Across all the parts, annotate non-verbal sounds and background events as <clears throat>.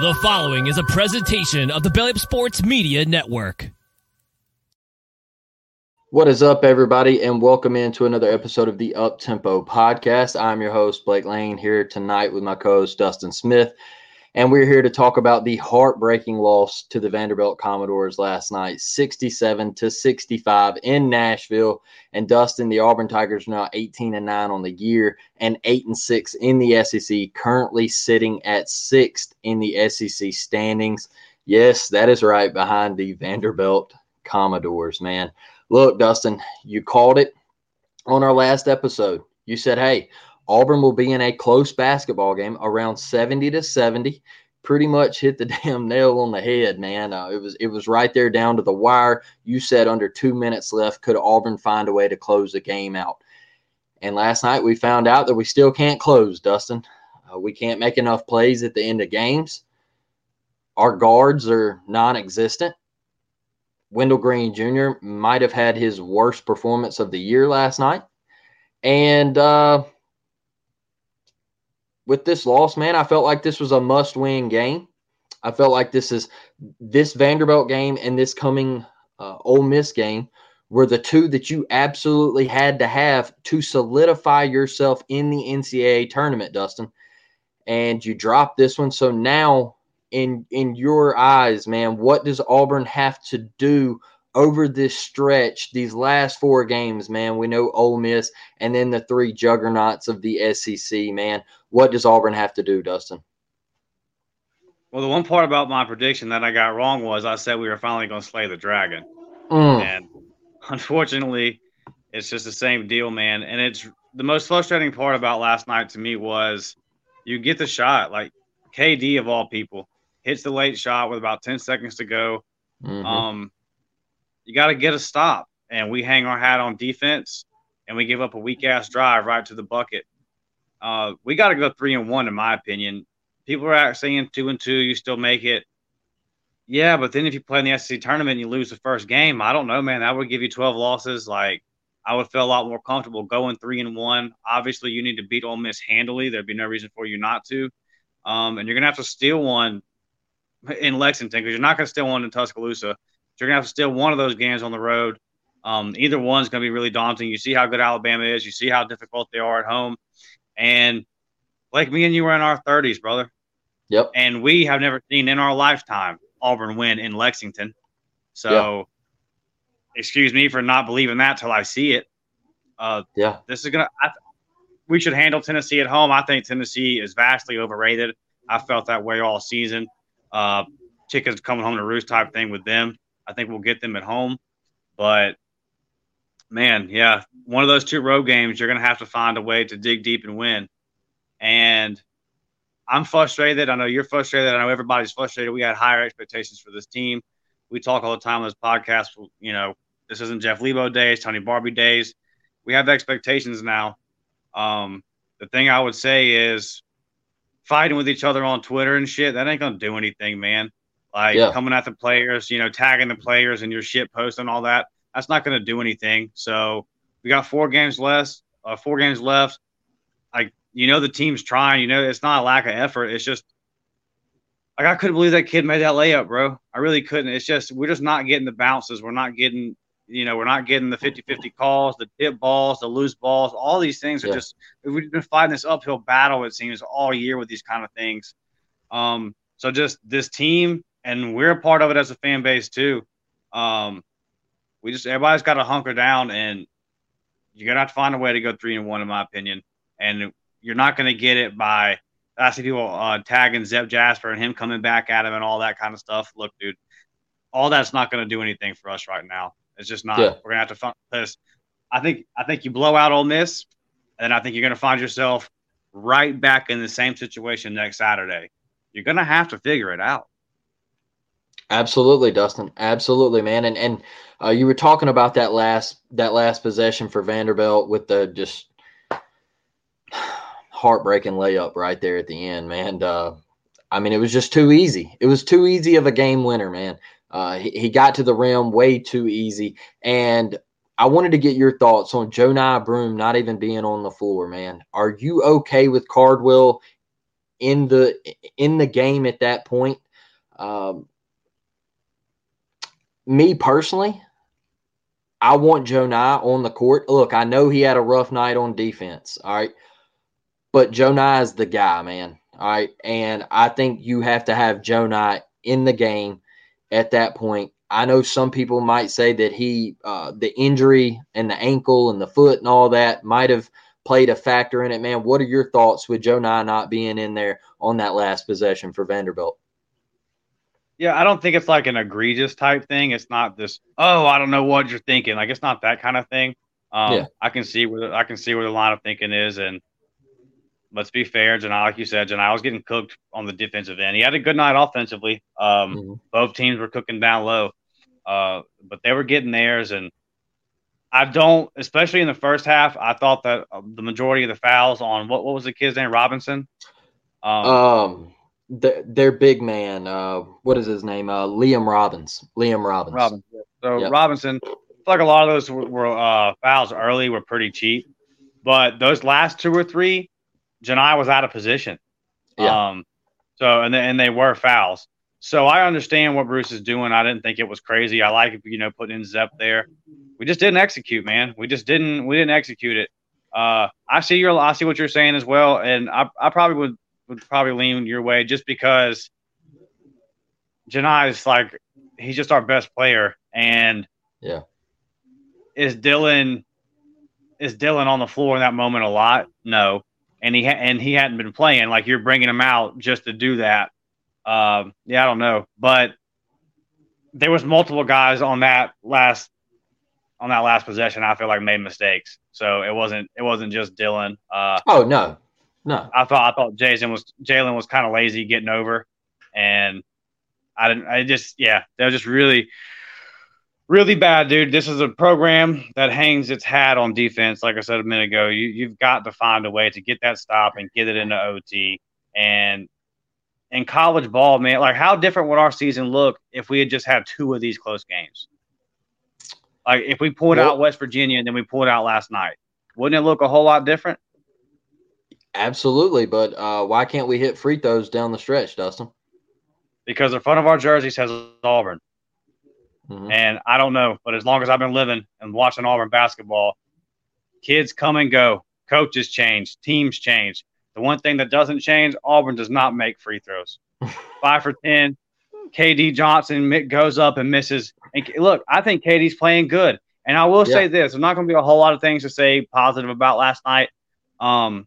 The following is a presentation of the Belly Up Sports Media Network. What is up, everybody, and welcome into another episode of the Up Tempo podcast. I'm your host, Blake Lane, here tonight with my co host, Dustin Smith. And we're here to talk about the heartbreaking loss to the Vanderbilt Commodores last night, 67 to 65 in Nashville. And Dustin, the Auburn Tigers are now 18 and 9 on the year and 8 and 6 in the SEC, currently sitting at sixth in the SEC standings. Yes, that is right behind the Vanderbilt Commodores, man. Look, Dustin, you called it on our last episode. You said, hey, Auburn will be in a close basketball game around 70 to 70. Pretty much hit the <laughs> damn nail on the head, man. Uh, it was it was right there down to the wire. You said under two minutes left, could Auburn find a way to close the game out? And last night we found out that we still can't close, Dustin. Uh, we can't make enough plays at the end of games. Our guards are non-existent. Wendell Green Jr. might have had his worst performance of the year last night. And uh, with this loss, man, I felt like this was a must win game. I felt like this is this Vanderbilt game and this coming uh, Ole Miss game were the two that you absolutely had to have to solidify yourself in the NCAA tournament, Dustin. And you dropped this one. So now, in in your eyes, man, what does Auburn have to do over this stretch, these last four games, man, we know Ole Miss and then the three juggernauts of the SEC, man. What does Auburn have to do, Dustin? Well, the one part about my prediction that I got wrong was I said we were finally going to slay the dragon. Mm. And unfortunately, it's just the same deal, man. And it's the most frustrating part about last night to me was you get the shot, like KD of all people hits the late shot with about 10 seconds to go. Mm-hmm. Um, you got to get a stop. And we hang our hat on defense and we give up a weak ass drive right to the bucket. Uh, we got to go three and one, in my opinion. People are saying two and two, you still make it. Yeah, but then if you play in the SEC tournament and you lose the first game, I don't know, man. That would give you 12 losses. Like, I would feel a lot more comfortable going three and one. Obviously, you need to beat Ole Miss handily. There'd be no reason for you not to. Um, and you're going to have to steal one in Lexington because you're not going to steal one in Tuscaloosa you're gonna have to steal one of those games on the road. Um, either one's gonna be really daunting. You see how good Alabama is. You see how difficult they are at home, and like me and you were in our 30s, brother. Yep. And we have never seen in our lifetime Auburn win in Lexington. So, yep. excuse me for not believing that till I see it. Uh, yeah. This is gonna. I, we should handle Tennessee at home. I think Tennessee is vastly overrated. I felt that way all season. Uh, chickens coming home to roost type thing with them. I think we'll get them at home. But man, yeah, one of those two road games, you're going to have to find a way to dig deep and win. And I'm frustrated. I know you're frustrated. I know everybody's frustrated. We had higher expectations for this team. We talk all the time on this podcast. You know, this isn't Jeff Lebo days, Tony Barbee days. We have expectations now. Um, the thing I would say is fighting with each other on Twitter and shit, that ain't going to do anything, man like yeah. coming at the players, you know, tagging the players and your shit post and all that. That's not going to do anything. So we got four games less, uh, four games left. Like you know, the team's trying. You know, it's not a lack of effort. It's just like I couldn't believe that kid made that layup, bro. I really couldn't. It's just we're just not getting the bounces. We're not getting, you know, we're not getting the 50-50 calls, the tip balls, the loose balls. All these things are yeah. just we've been fighting this uphill battle. It seems all year with these kind of things. Um, so just this team and we're a part of it as a fan base too. Um, we just everybody's got to hunker down, and you're gonna have to find a way to go three and one, in my opinion. And you're not gonna get it by I see people uh, tagging Zep Jasper and him coming back at him and all that kind of stuff. Look, dude, all that's not gonna do anything for us right now. It's just not. Yeah. We're gonna have to because I think I think you blow out Ole Miss, and I think you're going to find yourself right back in the same situation next Saturday. You're going to have to figure it out. Absolutely, Dustin. Absolutely, man. And and uh, you were talking about that last that last possession for Vanderbilt with the just heartbreaking layup right there at the end, man. Uh, I mean, it was just too easy. It was too easy of a game winner, man. Uh, he, he got to the rim way too easy. And I wanted to get your thoughts on Johni Broome not even being on the floor, man. Are you okay with Cardwell in the in the game at that point? Um, me personally, I want Johni on the court. Look, I know he had a rough night on defense. All right. But Johni is the guy, man. All right. And I think you have to have Johni in the game at that point. I know some people might say that he, uh, the injury and the ankle and the foot and all that might have played a factor in it, man. What are your thoughts with Johni not being in there on that last possession for Vanderbilt? Yeah, I don't think it's like an egregious type thing. It's not this, oh, I don't know what you're thinking. Like it's not that kind of thing. Um, yeah. I can see where I can see where the line of thinking is, and let's be fair, Johni, like you said, Johni was getting cooked on the defensive end. He had a good night offensively. Um, mm-hmm. Both teams were cooking down low, uh, but they were getting theirs. And I don't, especially in the first half, I thought that uh, the majority of the fouls on what what was the kid's name, Robinson. Um, um the, their big man, uh, what is his name? Uh, Liam Robbins. Liam Robbins. Robbins. So yep. Robinson, like a lot of those were, were uh, fouls early were pretty cheap, but those last two or three, Johni was out of position. Yeah. Um, so and they, and they were fouls. So I understand what Bruce is doing. I didn't think it was crazy. I like you know putting in Zep there. We just didn't execute, man. We just didn't we didn't execute it. Uh, I see your I see what you're saying as well, and I I probably would would probably lean your way just because Johni is like he's just our best player, and yeah, is Dylan is Dylan on the floor in that moment a lot? No, and he ha- and he hadn't been playing. Like you're bringing him out just to do that. Um, yeah, I don't know, but there was multiple guys on that last on that last possession. I feel like made mistakes, so it wasn't it wasn't just Dylan. Uh, oh no, no, I thought I thought Jason was Jaylin was kind of lazy getting over, and I didn't. I just yeah, that was just really, really bad, dude. This is a program that hangs its hat on defense. Like I said a minute ago, you you've got to find a way to get that stop and get it into OT. And in college ball, man, like how different would our season look if we had just had two of these close games? Like if we pulled well, out West Virginia and then we pulled out last night, wouldn't it look a whole lot different? Absolutely, but uh, why can't we hit free throws down the stretch, Dustin? Because the front of our jerseys says Auburn. Mm-hmm. And I don't know, but as long as I've been living and watching Auburn basketball, kids come and go, coaches change, teams change. The one thing that doesn't change, Auburn does not make free throws. <laughs> Five for 10. KD Johnson goes up and misses. And look, I think KD's playing good. And I will yeah. say this: there's not going to be a whole lot of things to say positive about last night. Um,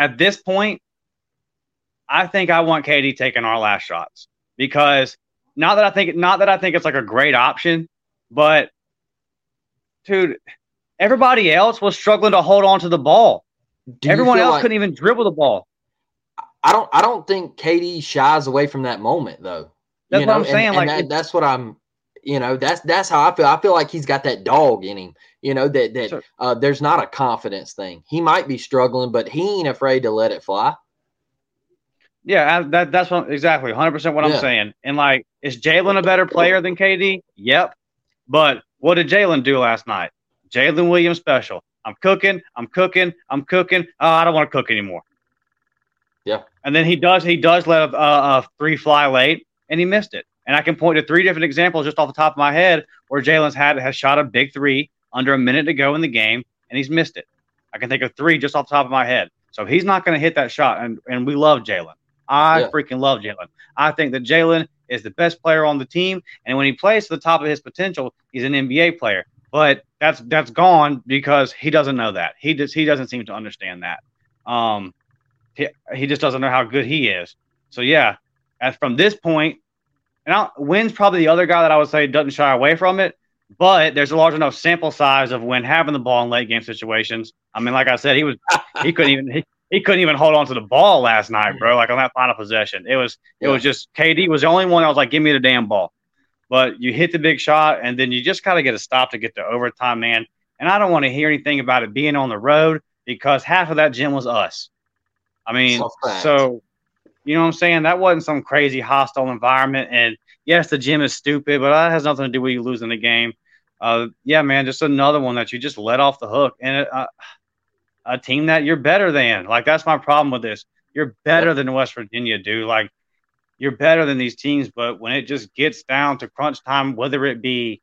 at this point, I think I want KD taking our last shots because not that I think not that I think it's like a great option, but dude, everybody else was struggling to hold on to the ball. Everyone else like, couldn't even dribble the ball. I don't I don't think KD shies away from that moment though. That's you what know? I'm saying. And, like and that, that's what I'm you know, that's that's how I feel. I feel like he's got that dog in him. You know that that sure. uh, there's not a confidence thing. He might be struggling, but he ain't afraid to let it fly. Yeah, that that's what, exactly 100 percent what yeah. I'm saying. And like, is Jaylin a better player than KD? Yep. But what did Jaylin do last night? Jaylin Williams special. I'm cooking. I'm cooking. I'm cooking. Oh, I don't want to cook anymore. Yeah. And then he does. He does let a, a, a three fly late, and he missed it. And I can point to three different examples just off the top of my head where Jaylin's had has shot a big three under a minute to go in the game, and he's missed it. I can think of three just off the top of my head. So he's not going to hit that shot. And, and we love Jaylin. I yeah. freaking love Jaylin. I think that Jaylin is the best player on the team. And when he plays to the top of his potential, he's an NBA player. But that's that's gone because he doesn't know that. He just he doesn't seem to understand that. Um, he, he just doesn't know how good he is. So yeah, as from this point, and I'll, Wynn's probably the other guy that I would say doesn't shy away from it. but there's a large enough sample size of when having the ball in late game situations. I mean, like I said, he was <laughs> he couldn't even he, he couldn't even hold on to the ball last night, bro. Like on that final possession, it was it yeah. was just KD was the only one that was like, "Give me the damn ball." But you hit the big shot, and then you just gotta get a stop to get to overtime, man. And I don't want to hear anything about it being on the road because half of that gym was us. I mean, so you know what I'm saying? That wasn't some crazy hostile environment. And yes, the gym is stupid, but that has nothing to do with you losing the game. Uh, yeah, man, just another one that you just let off the hook. And uh, a team that you're better than. Like that's my problem with this. You're better than West Virginia, dude. Like you're better than these teams, but when it just gets down to crunch time, whether it be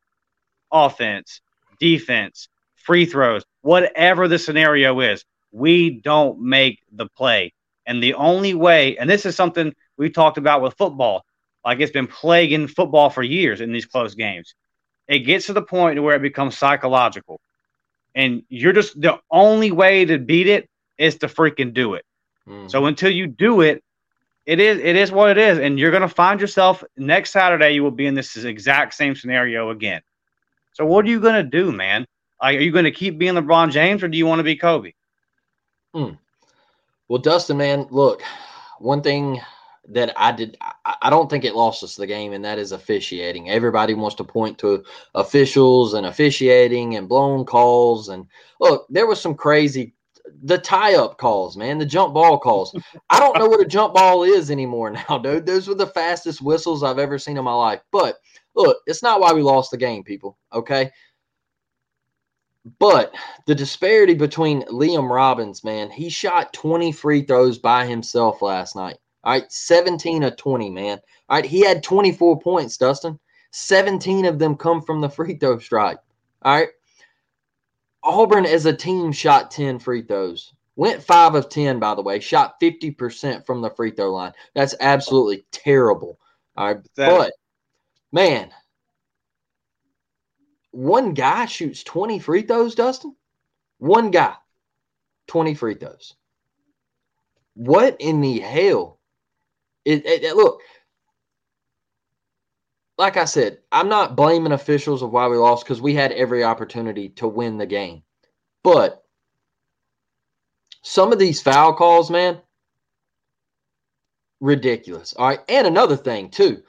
offense, defense, free throws, whatever the scenario is, we don't make the play. And the only way, and this is something we talked about with football, like it's been plaguing football for years in these close games. It gets to the point where it becomes psychological and you're just the only way to beat it is to freaking do it. Mm. So until you do it, it is it is what it is, and you're gonna find yourself next Saturday. You will be in this exact same scenario again. So what are you gonna do, man? Like, are you gonna keep being LeBron James, or do you want to be Kobe? Hmm. Well, Dustin, man, look, one thing that I did. I don't think it lost us the game, and that is officiating. Everybody wants to point to officials and officiating and blown calls. And look, there was some crazy the tie up calls, man, the jump ball calls. I don't know what a jump ball is anymore <laughs> now, dude. Those were the fastest whistles I've ever seen in my life. But look, it's not why we lost the game, people. Okay. But the disparity between Liam Robbins, man, he shot 20 free throws by himself last night. All right, 17 of 20, man. All right, he had 24 points, Dustin. 17 of them come from the <laughs> free throw strike. All right. Auburn as a team shot 10 free throws. Went 5 of 10, by the way. Shot 50% from the free throw line. That's absolutely terrible. All right. But, man, one guy shoots 20 free throws, Dustin. One guy, 20 free throws. What in the hell it, it, it, look, like I said, I'm not blaming officials of why we lost because we had every opportunity to win the game. But some of these foul calls, man, ridiculous. All right. And another thing, too.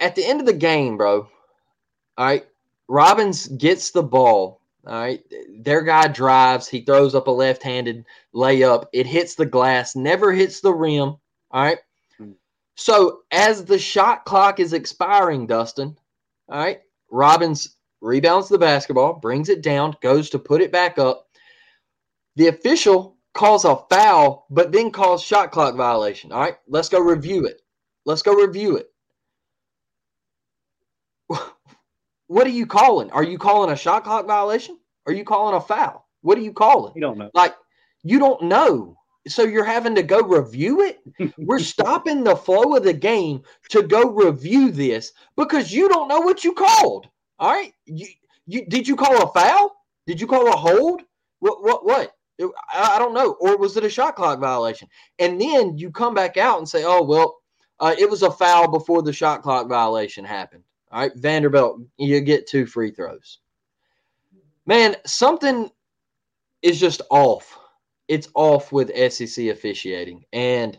At the end of the game, bro, all right, Robbins gets the ball. All right. Their guy drives. He throws up a left handed layup. It hits the glass, never hits the rim. All right. So as the shot clock is expiring, Dustin, all right, Robbins rebounds the basketball, brings it down, goes to put it back up. The official calls a foul, but then calls shot clock violation. All right, let's go review it. Let's go review it. What are you calling? Are you calling a shot clock violation? Are you calling a foul? What are you calling? You don't know. Like you don't know so you're having to go review it <laughs> we're stopping the flow of the game to go review this because you don't know what you called all right you, you did you call a foul did you call a hold what what what I, I don't know or was it a shot clock violation and then you come back out and say oh well uh, it was a foul before the shot clock violation happened all right vanderbilt you get two free throws man something is just off it's off with SEC officiating. And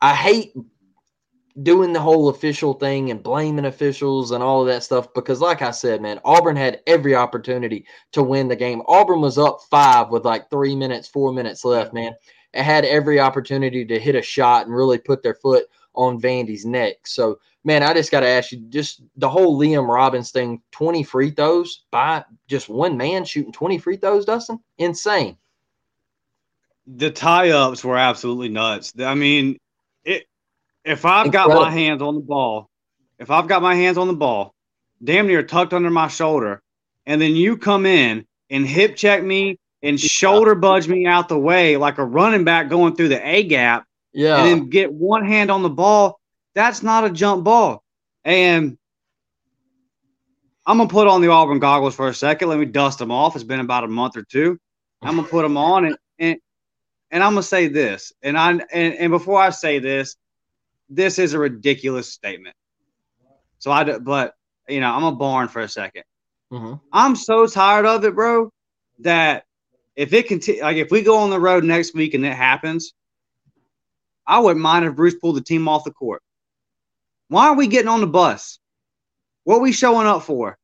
I hate doing the whole official thing and blaming officials and all of that stuff because, like I said, man, Auburn had every opportunity to win the game. Auburn was up five with like three minutes, four minutes left, man. It had every opportunity to hit a shot and really put their foot on Vandy's neck. So, man, I just got to ask you just the whole Liam Robbins thing 20 free throws by just one man shooting 20 free throws, Dustin? Insane the tie ups were absolutely nuts. I mean, it if I've Incredible. got my hands on the ball, if I've got my hands on the ball, damn near tucked under my shoulder, and then you come in and hip check me and shoulder budge me out the way like a running back going through the A gap, yeah, and then get one hand on the ball, that's not a jump ball. And I'm gonna put on the Auburn goggles for a second. Let me dust them off. It's been about a month or two. I'm gonna put them on and, and and I'm gonna say this, and I and, and before I say this, this is a ridiculous statement. So I but you know, I'm a barn for a 2nd i mm-hmm. I'm so tired of it, bro, that if it continue, like if we go on the road next week and it happens, I wouldn't mind if Bruce pulled the team off the court. Why are we getting on the bus? What are we showing up for?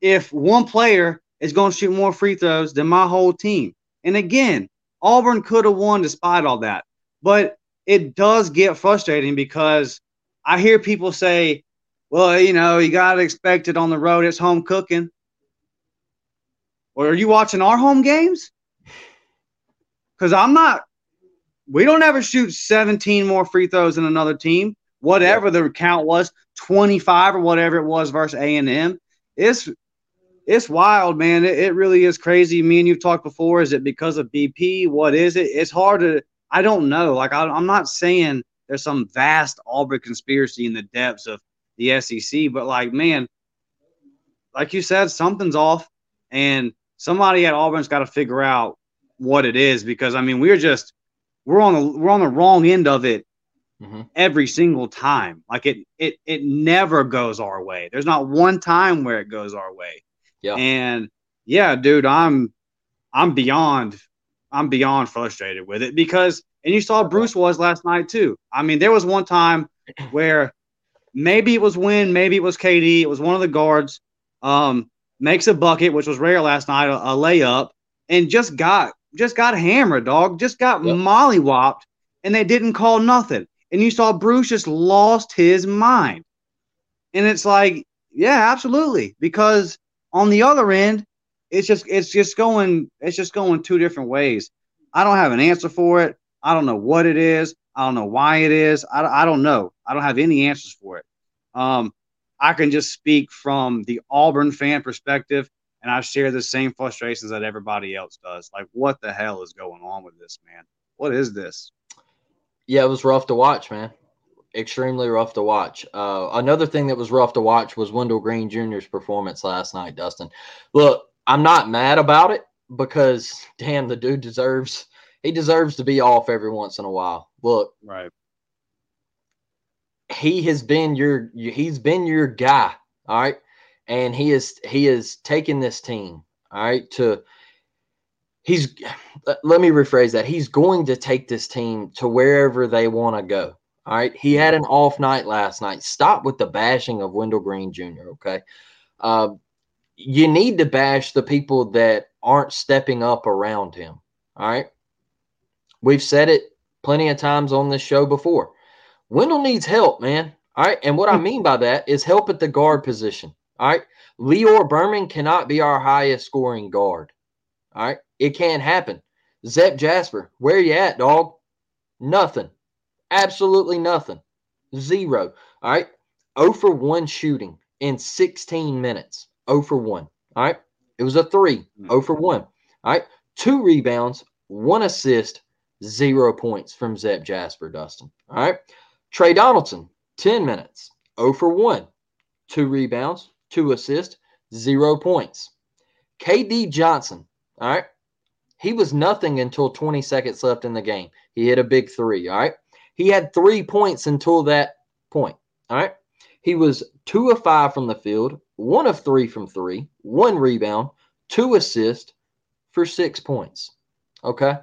If one player is going to shoot more free throws than my whole team. And again, Auburn could have won despite all that. But it does get frustrating because I hear people say, well, you know, you got to expect it on the road. It's home cooking. Or are you watching our home games? Because I'm not, we don't ever shoot 17 more free throws than another team, whatever the count was, 25 or whatever it was versus A&M. It's it's wild, man. It, it really is crazy. Me and you've talked before. Is it because of BP? What is it? It's hard to. I don't know. Like I, I'm not saying there's some vast Auburn conspiracy in the depths of the SEC, but like, man, like you said, something's off, and somebody at Auburn's got to figure out what it is because I mean, we're just we're on the we're on the wrong end of it mm-hmm. every single time. Like it it it never goes our way. There's not one time where it goes our way. Yeah. And yeah, dude, I'm I'm beyond I'm beyond frustrated with it because and you saw Bruce was last night too. I mean, there was one time <clears throat> where maybe it was Win, maybe it was KD, it was one of the guards, um, makes a bucket, which was rare last night, a, a layup, and just got just got hammered, dog. Just got yep. mollywopped, and they didn't call nothing. And you saw Bruce just lost his mind. And it's like, yeah, absolutely. Because on the other end, it's just it's just going it's just going two different ways. I don't have an answer for it. I don't know what it is. I don't know why it is. I, I don't know. I don't have any answers for it. Um, I can just speak from the Auburn fan perspective, and I share the same frustrations that everybody else does. Like, what the hell is going on with this, man? What is this? Yeah, it was rough to watch, man extremely rough to watch. Uh, another thing that was rough to watch was Wendell Green Jr.'s performance last night, Dustin. Look, I'm not mad about it because damn, the dude deserves he deserves to be off every once in a while. Look, right. He has been your he's been your guy, all right, and he is he is taking this team, all right, to he's let me rephrase that. He's going to take this team to wherever they want to go. All right. He had an off night last night. Stop with the bashing of Wendell Green Jr. Okay. Uh, you need to bash the people that aren't stepping up around him. All right. We've said it plenty of times on this show before. Wendell needs help, man. All right. And what I mean by that is help at the guard position. All right. Lior Berman cannot be our highest scoring guard. All right. It can't happen. Zep Jasper, where you at, dog? Nothing. Absolutely nothing. Zero. All right. 0 for 1 shooting in 16 minutes. 0 for 1. All right. It was a three. 0 for 1. All right. Two rebounds, one assist, zero points from Zep Jasper, Dustin. All right. Tre Donaldson, 10 minutes. 0 for 1. Two rebounds, two assists, zero points. KD Johnson, all right. He was nothing until 20 seconds left in the game. He hit a big three, all right. He had three points until that point. All right. He was two of five from the field, one of three from three, one rebound, two assists for six points. Okay.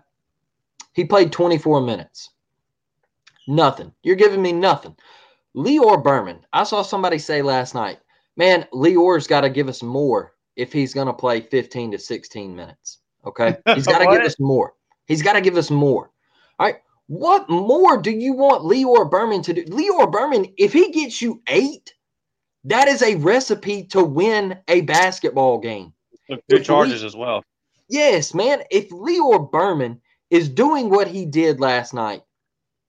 He played 24 minutes. Nothing. You're giving me nothing. Lior Berman, I saw somebody say last night, man, Lior's got to give us more if he's going to play 15 to 16 minutes. Okay. <laughs> He's got to give us more. He's got to give us more. All right. What more do you want Lior Berman to do? Lior Berman, if he gets you eight, that is a recipe to win a basketball game. Good charges as well. Yes, man. If Lior Berman is doing what he did last night,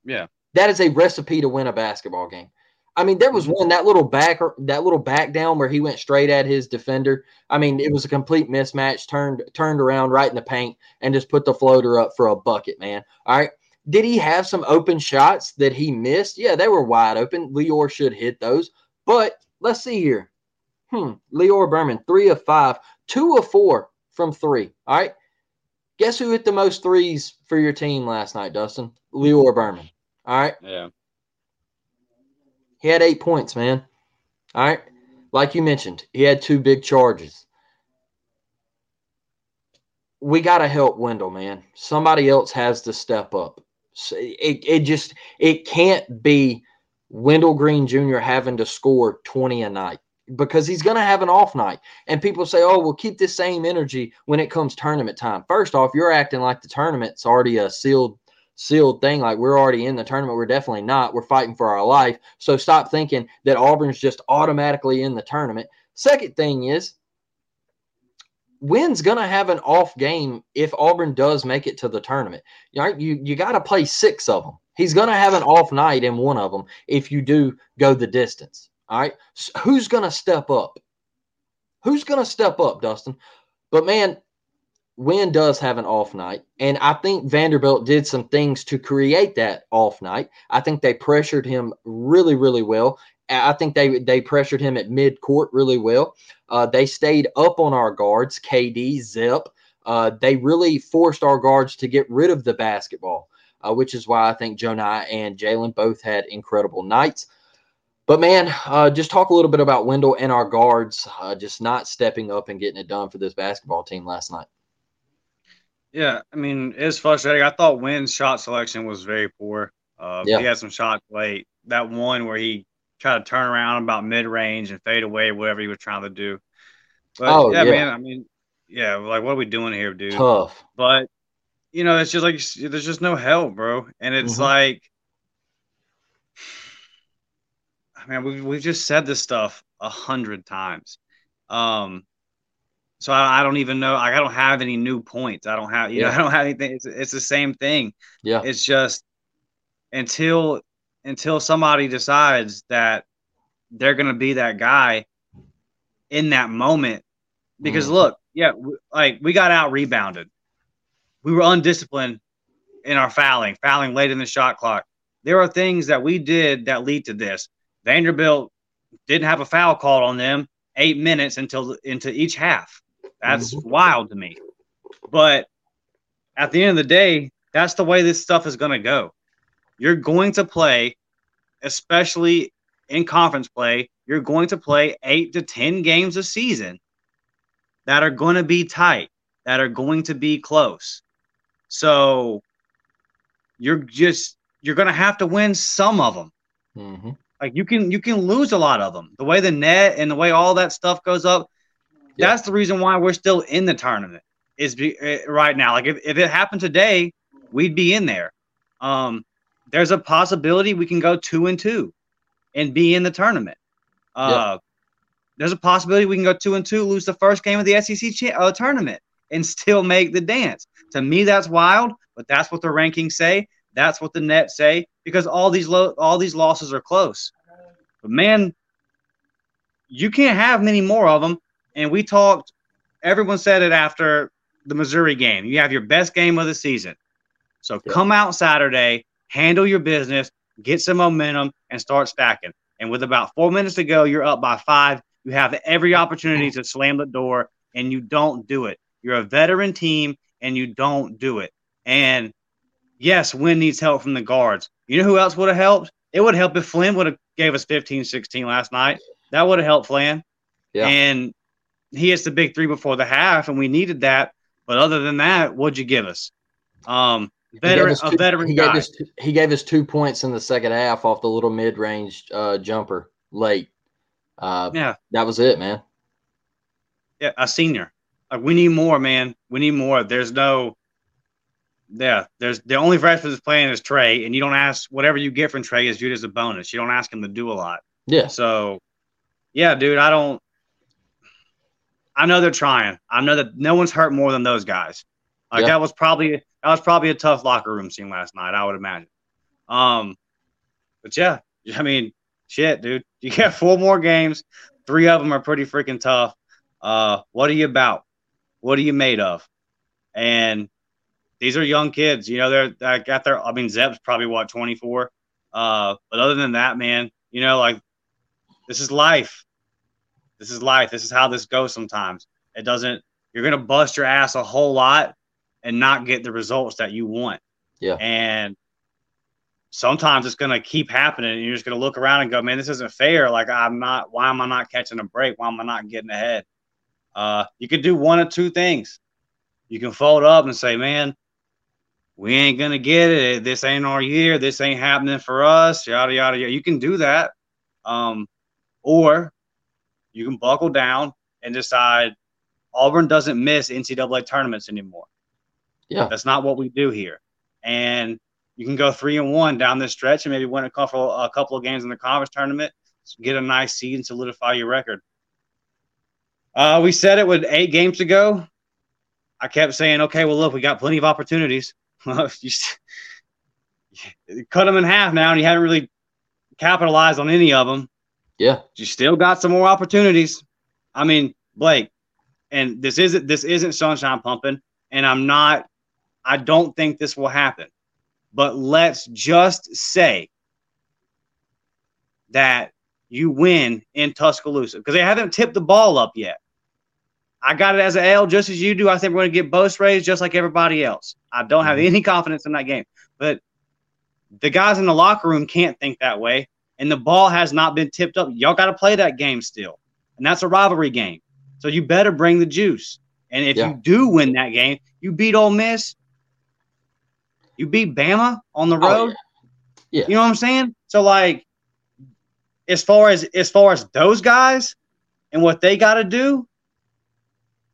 yeah, that is a recipe to win a basketball game. I mean, there was mm-hmm. one that little back that little back down where he went straight at his defender. I mean, it was a complete mismatch. Turned turned around right in the paint and just put the floater up for a bucket, man. All right. Did he have some open shots that he missed? Yeah, they were wide open. Lior should hit those. But let's see here. Hmm. Lior Berman, three of five, two of four from three. All right. Guess who hit the most threes for your team last night, Dustin? Lior Berman. All right. Yeah. He had eight points, man. All right. like you mentioned, he had two big charges. We got to help Wendell, man. Somebody else has to step up. It, it just it can't be Wendell Green Jr. having to score 20 a night because he's going to have an off night. And people say, oh, we'll keep the same energy when it comes tournament time. First off, you're acting like the tournament's already a sealed sealed thing like we're already in the tournament we're definitely not we're fighting for our life so stop thinking that auburn's just automatically in the tournament second thing is Wynn's going to have an off game if Auburn does make it to the tournament. Right? You you got to play six of them. He's going to have an off night in one of them if you do go the distance. All right. So who's going to step up? Who's going to step up, Dustin? But man, Wynn does have an off night. And I think Vanderbilt did some things to create that off night. I think they pressured him really, really well. I think they they pressured him at mid court really well. Uh, they stayed up on our guards, KD, Zip. Uh, they really forced our guards to get rid of the basketball, uh, which is why I think Johni and Jaylin both had incredible nights. But man, uh, just talk a little bit about Wendell and our guards uh, just not stepping up and getting it done for this basketball team last night. Yeah, I mean it's frustrating. I thought Wynn's shot selection was very poor. Uh, yeah. He had some shots late. That one where he tried to turn around about mid range and fade away, whatever he was trying to do. But oh, yeah, yeah, man. I mean, yeah, like what are we doing here, dude? Tough. But you know, it's just like there's just no help, bro. And it's mm-hmm. like man, we've we've just said this stuff a hundred times. Um, so I, I, don't even know. Like, I don't have any new points. I don't have, you yeah. know, I don't have anything. It's, it's the same thing. Yeah. It's just until until somebody decides that they're gonna be that guy in that moment. Because mm. look, yeah, like we got out rebounded. We were undisciplined in our fouling, fouling late in the shot clock. There are things that we did that lead to this. Vanderbilt didn't have a foul called on them eight minutes until into each half. That's mm-hmm. wild to me. But at the end of the day, that's the way this stuff is going to go. You're going to play, especially in conference play, you're going to play eight to 10 games a season that are going to be tight, that are going to be close. So you're just, you're going to have to win some of them. Mm-hmm. Like you can you can lose a lot of them. The way the net and the way all that stuff goes up, yeah. that's the reason why we're still in the tournament. Is be, uh, right now. Like if, if it happened today, we'd be in there. Um, there's a possibility we can go two and two, and be in the tournament. Uh, yeah. There's a possibility we can go two and two, lose the first game of the SEC cha- uh, tournament, and <laughs> still make the dance. To me, that's wild, but that's what the rankings say. That's what the nets say because all these lo- all these losses are close. But man, you can't have many more of them. And we talked. Everyone said it after the Missouri game. You have your best game of the season. So yeah. come out Saturday, handle your business, get some momentum, and start stacking. And with about four minutes to go, you're up by five. You have every opportunity to slam the door, and you don't do it. You're a veteran team, and you don't do it. And yes, Wynn needs help from the guards. You know who else would have helped? It would help if Flynn would have gave us 15, 16 last night. That would have helped Flynn. Yeah. And he hits the big three before the half, and we needed that. But other than that, what'd you give us? Um, veteran, two, a veteran he guy. Gave us, he gave us two points in the second half off the little mid-range uh, jumper late. Uh, yeah, that was it, man. Yeah, a senior. Like we need more, man. We need more. There's no yeah, there's the only freshman that's playing is Tre, and you don't ask whatever you get from Tre is viewed as a bonus. You don't ask him to do a lot. Yeah. So, yeah, dude, I don't. I know they're trying. I know that no one's hurt more than those guys. Like yeah. that was probably that was probably a tough locker room scene last night. I would imagine. Um, but yeah, I mean, shit, dude. <laughs> You got four more games. Three of them are pretty freaking tough. Uh, what are you about? What are you made of? And these are young kids. You know, they're I got their. I mean, Zep's probably what 24. Uh, but other than that, man, you know, like this is life. This is life. This is how this goes. Sometimes it doesn't. You're gonna bust your ass a whole lot and not get the results that you want. Yeah. And sometimes it's going to keep happening and you're just going to look around and go, man, this isn't fair. Like, I'm not, why am I not catching a break? Why am I not getting ahead? Uh, you could do one of two things. You can fold up and say, man, we ain't going to get it. This ain't our year. This ain't happening for us. Yada, yada, yada. You can do that. Um, or you can buckle down and decide Auburn doesn't miss NCAA tournaments anymore. Yeah. That's not what we do here. And you can go three and one down this stretch and maybe win a couple a couple of games in the conference tournament, get a nice seed and solidify your record. Uh, we said it with eight games to go. I kept saying, okay, well, look, we got plenty of opportunities. <laughs> <laughs> you cut them in half now, and you haven't really capitalized on any of them. Yeah, you still got some more opportunities. I mean, Blake, and this isn't this isn't sunshine pumping, and I'm not. I don't think this will happen. But let's just say that you win in Tuscaloosa because they haven't tipped the ball up yet. I got it as an L just as you do. I think we're going to get both raised just like everybody else. I don't have mm-hmm. any confidence in that game. But the guys in the locker room can't think that way. And the ball has not been tipped up. Y'all got to play that game still. And that's a rivalry game. So you better bring the juice. And if yeah. you do win that game, you beat Ole Miss, you beat Bama on the oh, road. Oh, yeah. yeah. You know what I'm saying? So like as far as as far as those guys and what they got to do,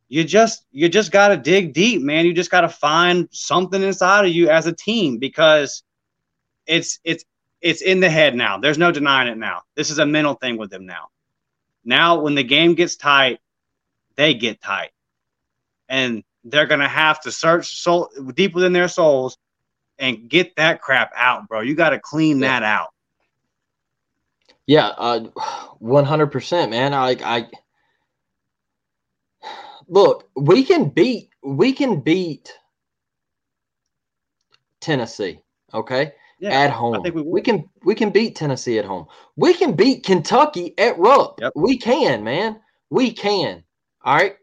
you just you just got to dig deep, man. You just got to find something inside of you as a team because it's it's it's in the head now. There's no denying it now. This is a mental thing with them now. Now when the game gets tight, they get tight. And they're going to have to search soul, deep within their souls and get that crap out, bro. You got to clean yeah. that out. Yeah, uh, one hundred percent, man. I, I look. We can beat. We can beat Tennessee. Okay. Yeah, at home, we, we, can we can beat Tennessee at home. We can beat Kentucky at Rupp. Yep. We can, man. We can. All right.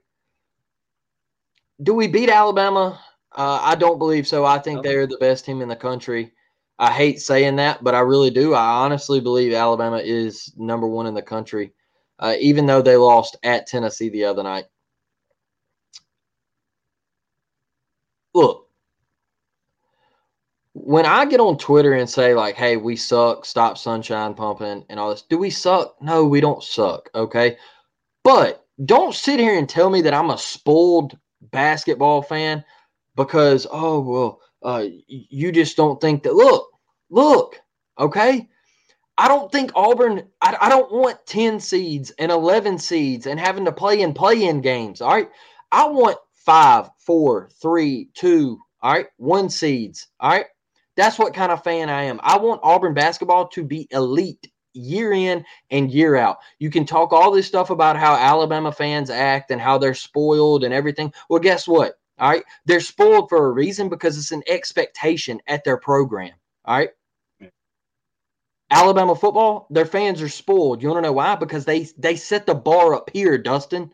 Do we beat Alabama? Uh, I don't believe so. I think okay. they're the best team in the country. I hate saying that, but I really do. I honestly believe Alabama is number one in the country, uh, even though they lost at Tennessee the other night. Look, when I get on Twitter and say, like, hey, we suck, stop sunshine pumping and all this, do we suck? No, we don't suck. Okay. But don't sit here and tell me that I'm a spoiled basketball fan because oh well uh, you just don't think that look look okay i don't think auburn I, I don't want 10 seeds and 11 seeds and having to play in play-in games all right i want five four three two all right one seeds all right that's what kind of fan i am i want auburn basketball to be elite year in and year out. You can talk all this stuff about how Alabama fans act and how they're spoiled and everything. Well, guess what? All right. They're spoiled for a reason because it's an expectation at their program. All right. Alabama football, their fans are spoiled. You want to know why? Because they they set the bar up here, Dustin.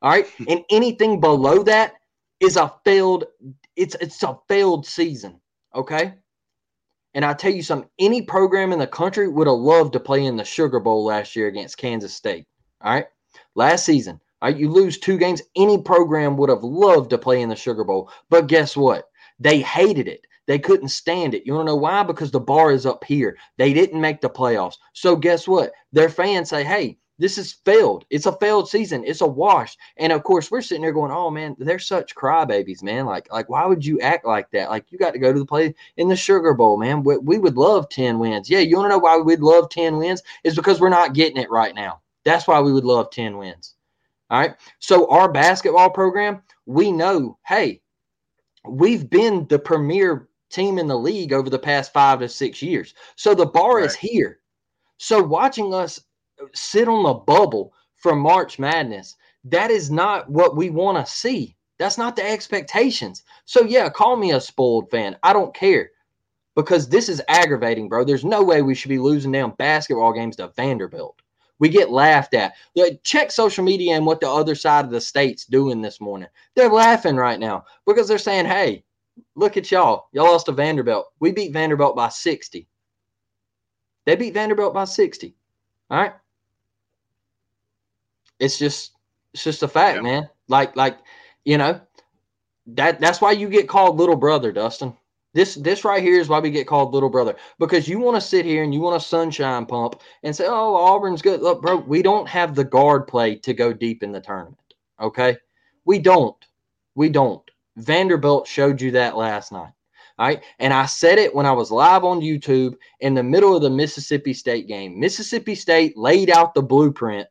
All right. <laughs> and anything below that is a failed, it's it's a failed season. Okay. And I tell you something, any program in the country would have loved to play in the Sugar Bowl last year against Kansas State. All right. Last season, Right? You lose two games, any program would have loved to play in the Sugar Bowl. But guess what? They hated it. They couldn't stand it. You want to know why? Because the bar is up here. They didn't make the playoffs. So guess what? Their fans say, hey, this is failed. It's a failed season. It's a wash. And of course, we're sitting there going, "Oh man, they're such crybabies, man. Like, like why would you act like that? Like, you got to go to the play in the Sugar Bowl, man. We, we would love ten wins. Yeah, you want to know why we'd love ten wins? Is because we're not getting it right now. That's why we would love ten wins. All right. So our basketball program, we know, hey, we've been the premier team in the league over the past five to six years. So the bar right. is here. So watching us sit on the bubble for March Madness, that is not what we want to see. That's not the expectations. So yeah, call me a spoiled fan. I don't care because this is aggravating, bro. There's no way we should be losing down basketball games to Vanderbilt. We get laughed at. Check social media and what the other side of the state's doing this morning. They're laughing right now because they're saying, hey, look at y'all. Y'all lost to Vanderbilt. We beat Vanderbilt by 60. They beat Vanderbilt by 60. All right. It's just it's just a fact, yeah. man. Like like you know that that's why you get called little brother, Dustin. This this right here is why we get called little brother because you want to sit here and you want a sunshine pump and say, "Oh, Auburn's good." Look, bro, we don't have the guard play to go deep in the tournament. Okay, we don't. We don't. Vanderbilt showed you that last night. All right. And I said it when I was live on YouTube in the middle of the Mississippi State game. Mississippi State laid out the blueprint.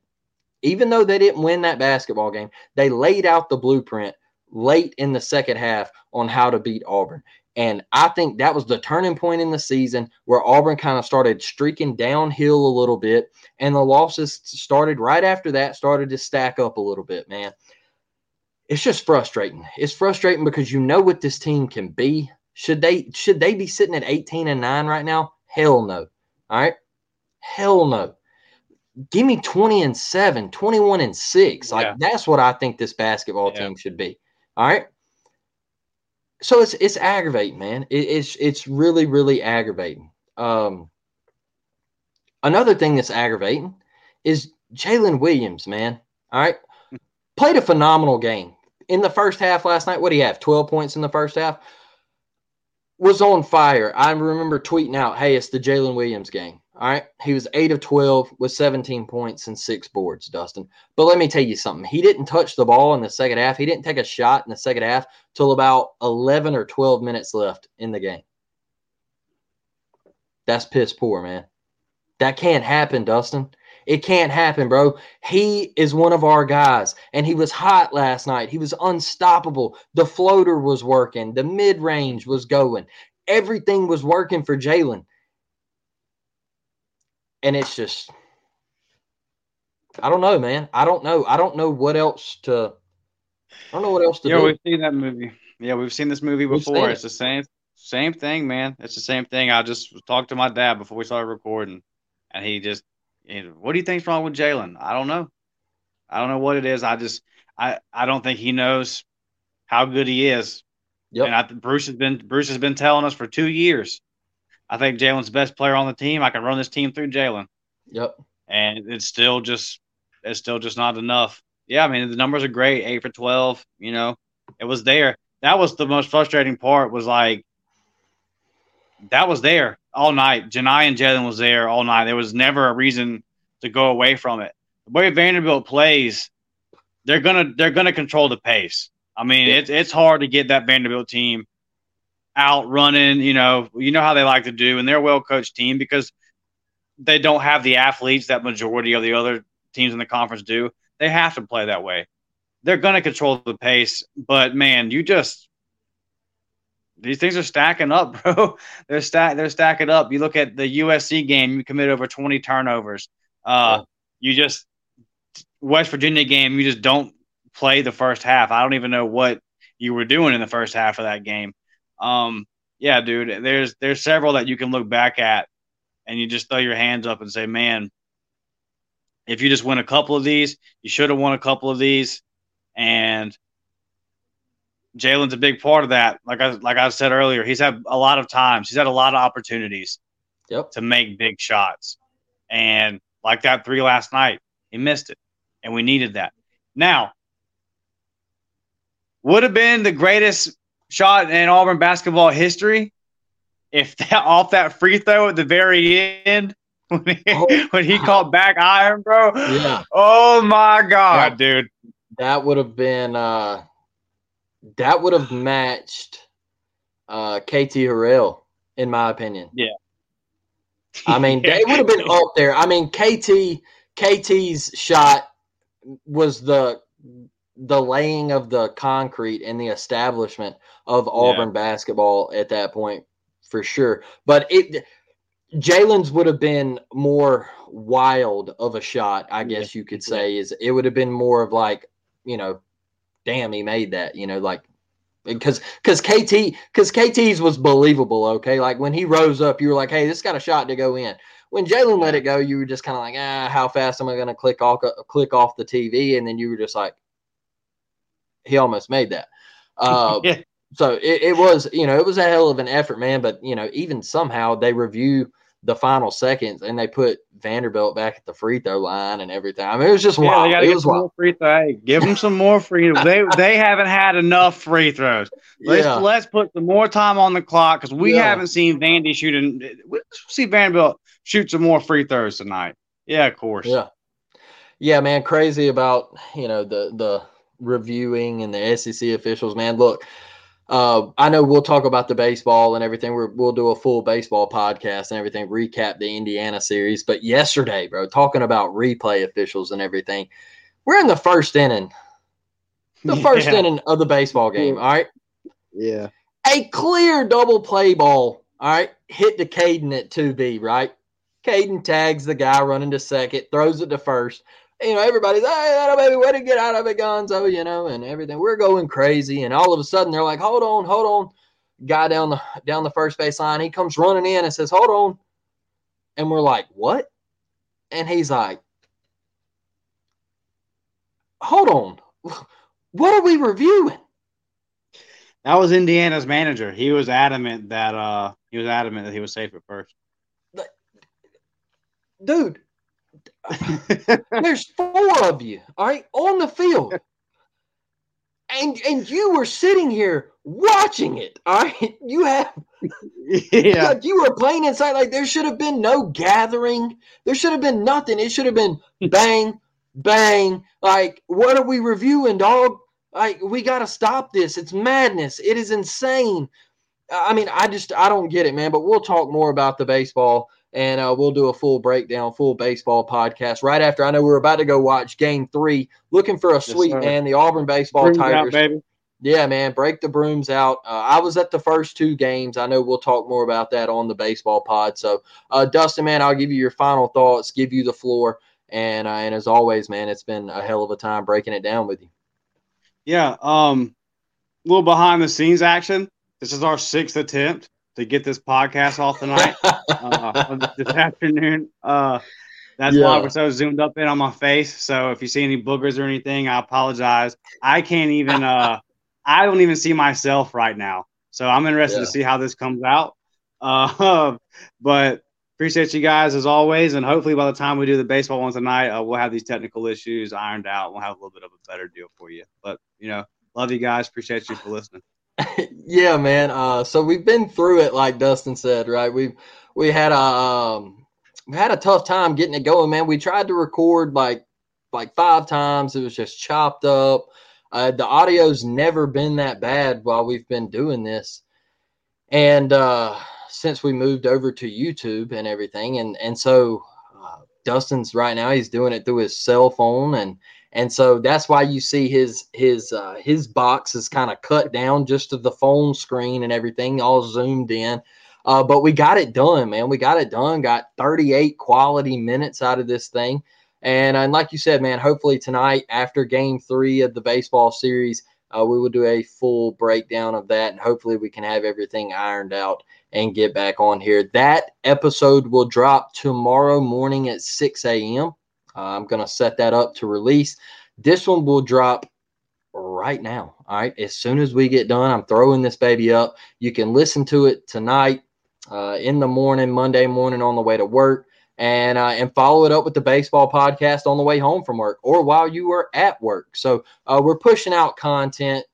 Even though they didn't win that basketball game, they laid out the blueprint late in the second half on how to beat Auburn. And I think that was the turning point in the season where Auburn kind of started streaking downhill a little bit. And the losses started right after that, started to stack up a little bit, man. It's just frustrating. It's frustrating because you know what this team can be. Should they should they be sitting at 18 and 9 right now? Hell no. All right. Hell no. Give me 20 and 7, 21 and 6. Like yeah. that's what I think this basketball yeah. team should be. All right so it's it's aggravating, man. It, it's it's really really aggravating. Um, another thing that's aggravating is Jaylin Williams, man. All right, played a phenomenal game in the first half last night. What do you have? Twelve points in the first half. Was on fire. I remember tweeting out, "Hey, it's the Jaylin Williams game." All right. He was eight of 12 with 17 points and six boards, Dustin. But let me tell you something. He didn't touch the ball in the second half. He didn't take a shot in the second half till about 11 or 12 minutes left in the game. That's piss poor, man. That can't happen, Dustin. It can't happen, bro. He is one of our guys, and he was hot last night. He was unstoppable. The floater was working, the mid range was going, everything was working for Jaylin and it's just I don't know, man. I don't know. I don't know what else to. I don't know what else to yeah, do. Yeah, we've seen that movie. Yeah, we've seen this movie before. It's the same same thing, man. It's the same thing. I just talked to my dad before we started recording, and he just, know, what do you think's wrong with Jaylin? I don't know. I don't know what it is. I just, I, I don't think he knows how good he is. Yep. And I, Bruce has been Bruce has been telling us for two years I think Jaylin's the best player on the team. I can run this team through Jaylin. Yep. And it's still just it's still just not enough. Yeah, I mean the numbers are great, eight for twelve. You know, it was there. That was the most frustrating part. Was like that was there all night. Johni and Jaylin was there all night. There was never a reason to go away from it. The way Vanderbilt plays, they're gonna they're gonna control the pace. I mean, yeah. it's it's hard to get that Vanderbilt team out running, you know, you know how they like to do, and they're a well coached team because they don't have the athletes that majority of the other teams in the conference do. They have to play that way. They're going to control the pace, but man, you just these things are stacking up, <laughs> bro. they're stack they're stacking up. You look at the USC game, you commit over 20 turnovers. Uh, yeah. you just West Virginia game, you just don't play the first half. I don't even know what you were doing in the first half of that game. Um, yeah, dude, there's there's several that you can look back at, and you just throw your hands up and say, man, if you just win a couple of these, you should have won a couple of these, and Jaylin's a big part of that. Like I like I said earlier, he's had a lot of times, he's had a lot of opportunities yep. to make big shots, and like that three last night, he missed it, and we needed that. Now, would have been the greatest shot in Auburn basketball history. If <laughs> that off that free throw at the very end <laughs> when he, oh, when he caught back iron, bro. Yeah. Oh my god, that, dude. That would have been uh that would have matched uh KT Harrell, in my opinion. Yeah. I mean, they would have been <laughs> up there. I mean, KT KT's shot was the the laying of the concrete and the establishment of Auburn yeah. basketball at that point for sure. But it Jaylin's would have been more wild of a shot, I guess you could say. Is it would have been more of like, you know, damn, he made that, you know, like because because KT because KT's was believable, okay? Like when he rose up, you were like, hey, this got a shot to go in. When Jaylin let it go, you were just kind of like, ah, how fast am I going to click off click off the TV? And then you were just like, he almost made that. <laughs> Uh, yeah. So it, it was, you know, it was a hell of an effort, man. But you know, even somehow they review the final seconds, and they put Vanderbilt back at the free throw line and everything. I mean, it was just yeah, wild. They it was wild. Free throw. Hey, give them some more free. <laughs> they they haven't had enough free throws. Let's yeah. let's put some more time on the clock because we yeah. haven't seen Vandy shooting. Let's see Vanderbilt shoot some more free throws tonight. Yeah, of course. Yeah, yeah, man. Crazy about you know the the reviewing and the SEC officials. Man, look uh, I know we'll talk about the baseball and everything. we will do a full baseball podcast and everything, recap the Indiana series. But yesterday, bro, talking about replay officials and everything, we're in the first inning, <laughs> the first yeah. inning of the baseball game. All right. Yeah. A clear double play ball. All right. Hit the Caden at 2B, right? Caden tags the guy running to second, throws it to first you know, everybody's, hey, that baby, way to get out of it, Gonzo, you know, and everything. We're going crazy. And all of a sudden they're like, hold on, hold on. Guy down the down the first base line, he comes running in and says, Hold on. And we're like, What? And he's like, Hold on. What are we reviewing? That was Indiana's manager. He was adamant that uh he was adamant that he was safe at first. Dude, There's four of you, all right, on the field. And and you were sitting here watching it. All right. You have yeah. like you were playing inside. Like there should have been no gathering. There should have been nothing. It should have been bang, bang. Like, what are we reviewing, dog? Like, we gotta stop this. It's madness. It is insane. I mean, I just I don't get it, man. But we'll talk more about the baseball and uh, we'll do a full breakdown, full baseball podcast right after. I know we're about to go watch Game Three, looking for a sweep, yes, man. The Auburn baseball brooms Tigers, out, baby. Yeah, man, break the brooms out. Uh, I was at the first two games. I know we'll talk more about that on the baseball pod. So, uh, Dustin, man, I'll give you your final thoughts, give you the floor, and uh, and as always, man, it's been a hell of a time breaking it down with you. Yeah, um, a little behind the scenes action. This is our sixth attempt to get this podcast off <laughs> tonight uh, this afternoon. Uh, that's yeah. why we're so zoomed up in on my face. So if you see any boogers or anything, I apologize. I can't even. Uh, I don't even see myself right now. So I'm interested yeah. to see how this comes out. Uh, <laughs> but appreciate you guys as always, and hopefully by the time we do the baseball one tonight, uh, we'll have these technical issues ironed out. We'll have a little bit of a better deal for you. But you know, love you guys. Appreciate you for listening. <laughs> yeah, man. Uh, so we've been through it, like Dustin said, right? We've we had a um, we had a tough time getting it going, man. We tried to record like like five times. It was just chopped up. Uh, the audio's never been that bad while we've been doing this, and uh, since we moved over to YouTube and everything, and and so uh, Dustin's right now he's doing it through his cell phone and and so that's why you see his his uh, his box is kind of cut down just to the phone screen and everything, all zoomed in. Uh, but we got it done, man. We got it done. Got 38 quality minutes out of this thing, and and like you said, man. Hopefully tonight, after Game Three of the baseball series, uh, we will do a full breakdown of that, and hopefully we can have everything ironed out and get back on here. That episode will drop tomorrow morning at 6 a.m. I'm going to set that up to release. This one will drop right now. All right. As soon as we get done, I'm throwing this baby up. You can listen to it tonight, uh, in the morning, Monday morning on the way to work, and uh, and follow it up with the baseball podcast on the way home from work or while you are at work. So uh, we're pushing out content.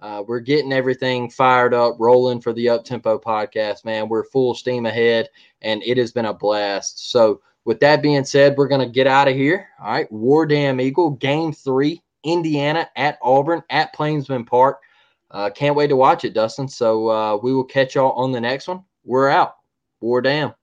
Uh, we're getting everything fired up, rolling for the Up Tempo podcast, man. We're full steam ahead, and it has been a blast. So with that being said, we're going to get out of here. All right. War Damn Eagle, game three, Indiana at Auburn at Plainsman Park. Uh, can't wait to watch it, Dustin. So uh, we will catch y'all on the next one. We're out. War Damn.